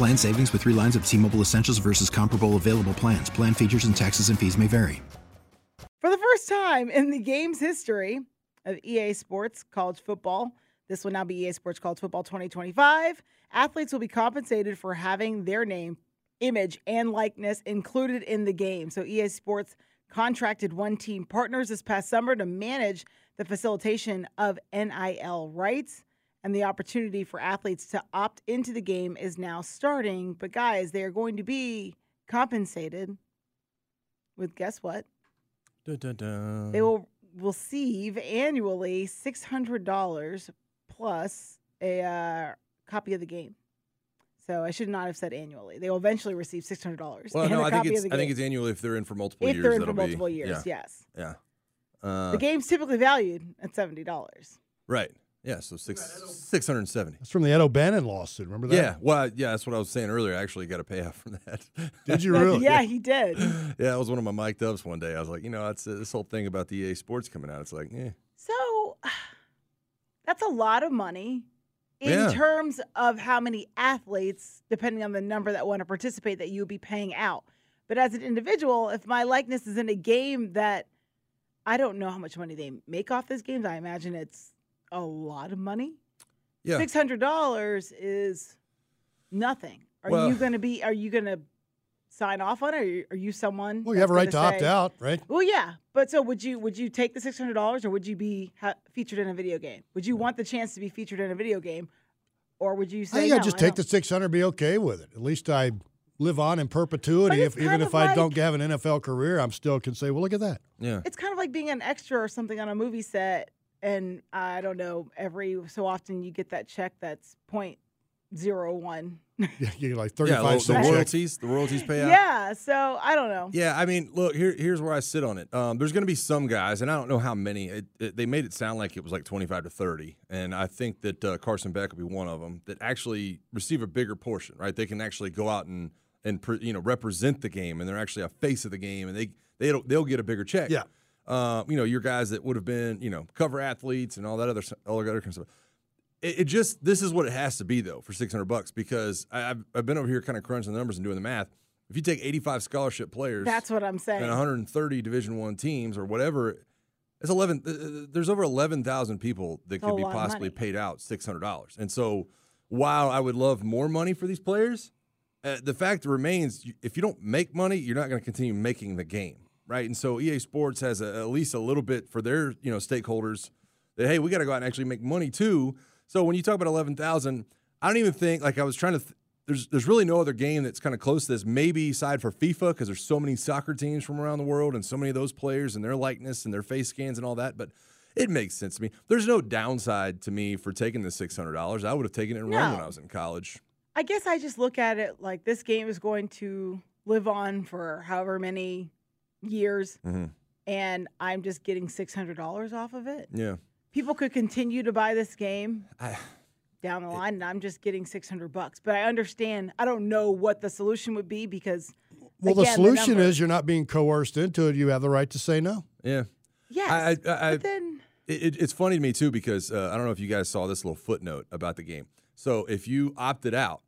Plan savings with three lines of T Mobile Essentials versus comparable available plans. Plan features and taxes and fees may vary. For the first time in the game's history of EA Sports College Football, this will now be EA Sports College Football 2025. Athletes will be compensated for having their name, image, and likeness included in the game. So EA Sports contracted OneTeam Partners this past summer to manage the facilitation of NIL rights and the opportunity for athletes to opt into the game is now starting. But guys, they are going to be compensated with guess what? Dun, dun, dun. They will receive annually six hundred dollars plus a uh, copy of the game. So I should not have said annually. They will eventually receive six hundred dollars. Well, and no, a I think it's of the I think it's annually if they're in for multiple if years. they're in for that'll be- multiple years. Yeah. Yes, yeah. Uh, the game's typically valued at seventy dollars. right. Yeah. So six six hundred and seventy. That's from the Ed O'Bannon lawsuit. Remember that? Yeah. Well, yeah. That's what I was saying earlier. I actually got a payout from that. Did you really? Yeah, he did. yeah, it was one of my mic'd ups one day. I was like, you know, that's uh, this whole thing about the EA Sports coming out. It's like, yeah. So that's a lot of money in Yeah. terms of how many athletes, depending on the number that want to participate, that you would be paying out. But as an individual, if my likeness is in a game that I don't know how much money they make off this game, I imagine it's a lot of money. Yeah. Six hundred dollars is nothing. Are Well- you going to be? Are you going to sign off on it? Or are you, are you someone? Well, you have a right to gonna opt out, right? well, yeah, but so would you? Would you take the six hundred dollars, or would you be ha- featured in a video game? Would you want the chance to be featured in a video game, or would you say? I think no, I'd just take the don't? 600 be okay with it. At least I live on in perpetuity. If, even if of I don't have an NFL career, I'm still can say, well, look at that. Yeah. It's kind of like being an extra or something on a movie set, and I don't know. Every so often you get that check that's point zero one. Yeah, you get like Yeah. 35 The, the royalties. The royalties payout. Yeah, so I don't know. Yeah, I mean, look here. Here's where I sit on it. Um, there's going to be some guys, and I don't know how many. It, it, they made it sound like it was like 25 to 30, and I think that uh, Carson Beck will be one of them that actually receive a bigger portion. Right? They can actually go out and and pre, you know represent the game, and they're actually a face of the game, and they they they'll get a bigger check. Yeah. Uh, you know, your guys that would have been you know cover athletes and all that other all that other kind of stuff. It, it just this is what it has to be though for 600 bucks because I, I've I've been over here kind of crunching the numbers and doing the math. If you take 85 scholarship players, That's what I'm saying. and 130 Division One teams or whatever, it's 11. uh, There's over 11,000 people that could be possibly paid out $600. And so, while I would love more money for these players, uh, the fact remains: if you don't make money, you're not going to continue making the game, right? And so, EA Sports has a, at least a little bit for their you know stakeholders that hey, we got to go out and actually make money too. So when you talk about 11,000, I don't even think like I was trying to. Th- there's there's really no other game that's kind of close to this. Maybe aside for FIFA because there's so many soccer teams from around the world and so many of those players and their likeness and their face scans and all that. But it makes sense to me. There's no downside to me for taking the six hundred dollars. I would have taken it and run when I was in college. I guess I just look at it like this game is going to live on for however many years, Mhm. and I'm just getting six hundred dollars off of it. Yeah. People could continue to buy this game I, down the line, and I'm just getting six hundred bucks. But I understand. I don't know what the solution would be because, Well, the solution number- is you're not being coerced into it. You have the right to say no. yeah. yes, I, I, I, but then It, it- it's funny to me too because uh, I don't know if you guys saw this little footnote about the game. So if you opted out,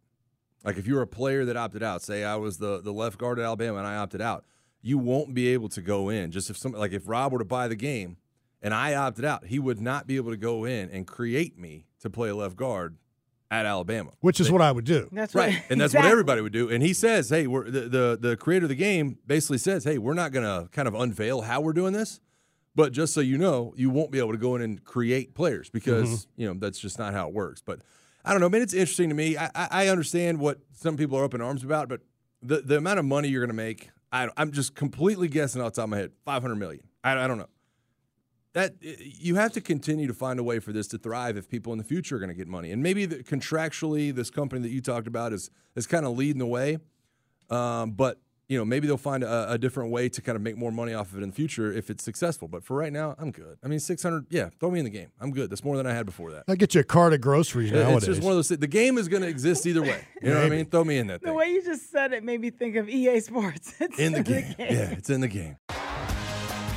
like if you were a player that opted out, say I was the the left guard at Alabama and I opted out, you won't be able to go in. Just if some like if Robb were to buy the game and I opted out, he would not be able to go in and create me to play a left guard at Alabama. Which is They- what I would do. That's right, what, and that's what everybody would do. And he says, "Hey, we're the, the the creator of the game basically says, hey, we're not going to kind of unveil how we're doing this, but just so you know, you won't be able to go in and create players because Mm-hmm. you know that's just not how it works." But I don't know, man. It's interesting to me. I, I, I understand what some people are up in arms about, but the the amount of money you're going to make, I, I'm just completely guessing off the top of my head, 500 million. I, I don't know that you have to continue to find a way for this to thrive if people in the future are going to get money. And maybe the, contractually, this company that you talked about is is kind of leading the way. Um, but you know, maybe they'll find a, a different way to kind of make more money off of it in the future if it's successful. But for right now, I'm good. I mean, 600, yeah, throw me in the game. I'm good. That's more than I had before that. I get you a cart of groceries nowadays. It's just one of those. thi- The game is going to exist either way. You know what I mean? Throw me in that The thing. way you just said it made me think of EA Sports. It's in the game. Yeah, it's in the game.